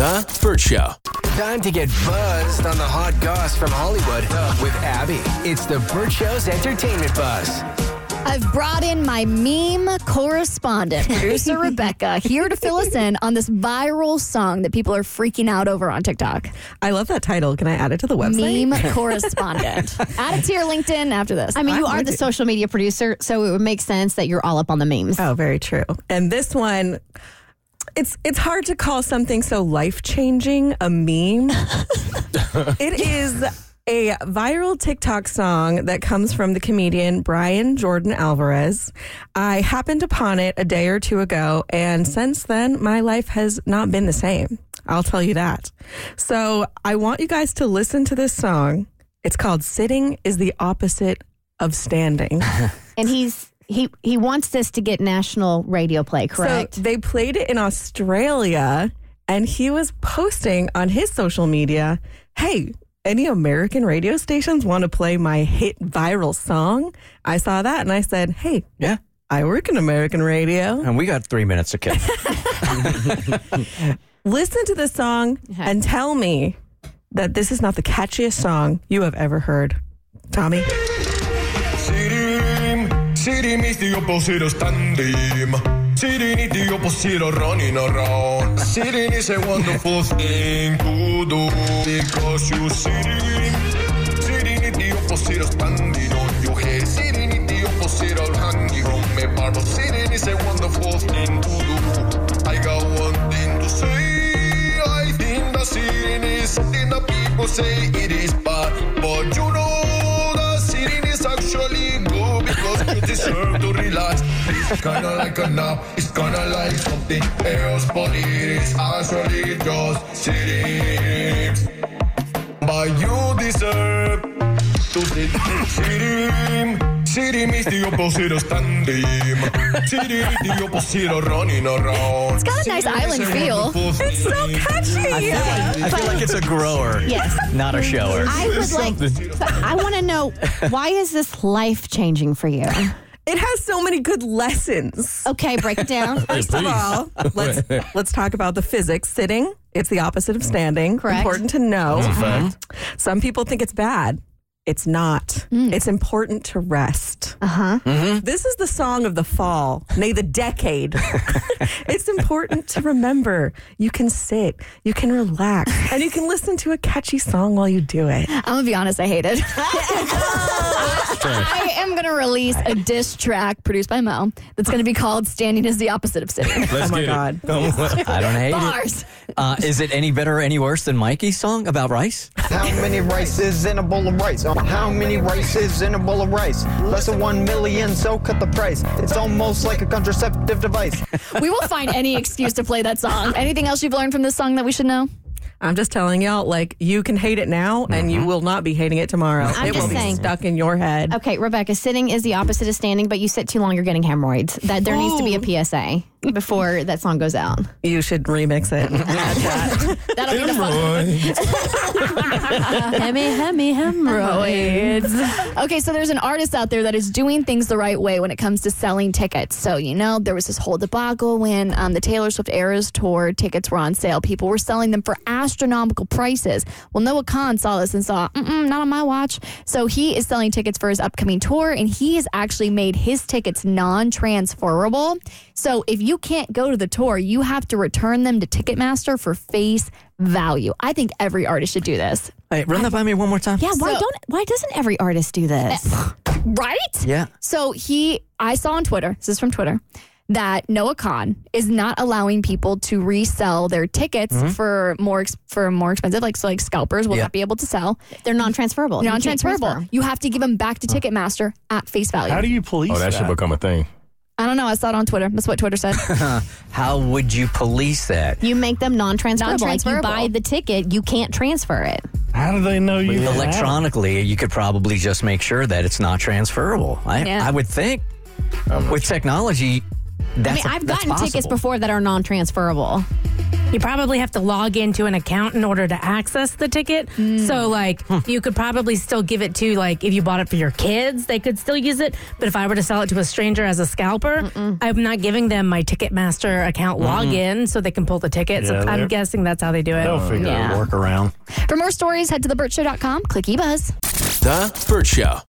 The Burt Show. Time to get buzzed on the hot goss from Hollywood with Abby. It's the Burt Show's entertainment buzz. I've brought in my meme correspondent, producer Rebecca, here to fill us in on this viral song that people are freaking out over on TikTok. I love that title. Can I add it to the website? Meme correspondent. Add it to your LinkedIn after this. I mean, you I'm are the you. social media producer, so it would make sense that you're all up on the memes. Oh, very true. And this one, it's it's hard to call something so life changing a meme. it is a viral TikTok song that comes from the comedian Brian Jordan Alvarez. I happened upon it a day or two ago, and since then, my life has not been the same. I'll tell you that. So I want you guys to listen to this song. It's called Sitting is the Opposite of Standing. And he's he he wants this to get national radio play, correct? So they played it in Australia, and he was posting on his social media, "Hey, any American radio stations want to play my hit viral song?" I saw that, and I said, "Hey, Yeah. I work in American radio. And we got three minutes to kill. Listen to this song and tell me that this is not the catchiest song you have ever heard." Tommy, Of standing. Sitting is the opposite of running around. Sitting is a wonderful thing to do because you the opposite of standing on your head. Opposite of hanging from a bar. But sitting is a wonderful thing to do. I got one thing to say. I think that sitting is something that people say it is deserve to relax. It's kinda like a nap, it's kinda like something else, but it is actually just sitting. But you deserve to sit. Sitting, sitting is the opposite of standing. Sitting is the opposite of. It's got a nice island feel. it's so catchy. I feel like it's a grower, yes. not a shower. I would like. I want to know why is this life changing for you? It has so many good lessons. Okay, break it down. First of all, let's let's talk about the physics. Sitting, it's the opposite of standing. Correct. Important to know. Some people think it's bad. It's not. It's important to rest. Uh huh. This is the song of the fall, nay, the decade. it's important to remember you can sit, you can relax, and you can listen to a catchy song while you do it. I'm gonna be honest, I hate it. I am gonna release a diss track produced by Mo that's gonna be called "Standing is the Opposite of Sitting." Let's oh my God. I don't hate it. Bars. Uh, is it any better or any worse than Mikey's song about rice? How many rices in a bowl of rice? Uh, how many rices in a bowl of rice? Less than one million, so cut the price. It's almost like a contraceptive device. We will find any excuse to play that song. Anything else you've learned from this song that we should know? I'm just telling y'all, like, you can hate it now and you mm-hmm. will not be hating it tomorrow. I'm it just will be saying. stuck in your head. Okay, Rebecca, sitting is the opposite of standing, but you sit too long, you're getting hemorrhoids. That there needs to be a PSA before that song goes out. You should remix it. Add that. That'll be the fun. Hemi, hemi, hemorrhoids. Okay, so there's an artist out there that is doing things the right way when it comes to selling tickets. So, you know, there was this whole debacle when um, the Taylor Swift Eras Tour tickets were on sale. People were selling them for astronomical prices. Well, Noah Kahan saw this and saw, Mm-mm, not on my watch. So he is selling tickets for his upcoming tour, and he has actually made his tickets non transferable. So if you can't go to the tour, you have to return them to Ticketmaster for face value. I think every artist should do this. Hey, run that by me one more time. Yeah, why So- don't why doesn't every artist do this? Eh, right? Yeah. So he, I saw on Twitter, this is from Twitter, that Noah Kahan is not allowing people to resell their tickets mm-hmm. for more ex- for more expensive, like so like scalpers will Yeah. not be able to sell. They're non-transferable. You can't Non-transferable. transfer. You have to give them back to Ticketmaster at face value. How do you police Oh, that should become a thing. I don't know. I saw it on Twitter. That's what Twitter said. How would you police that? You make them non-transferable. Like you buy the ticket, you can't transfer it. How do they know you? can have? Electronically, you could probably just make sure that it's not transferable. I, Yeah. I would think with technology, that's I mean, a- I've that's gotten tickets before that are non-transferable. You probably have to log into an account in order to access the ticket. Mm. So, like, hmm. you could probably still give it to, like, if you bought it for your kids, they could still use it. But if I were to sell it to a stranger as a scalper, I'm not giving them my Ticketmaster account login so they can pull the tickets. Yeah, I'm guessing that's how they do it. They'll figure Yeah. a workaround. For more stories, head to theburtshow.com. Click eBuzz. The Burt Show.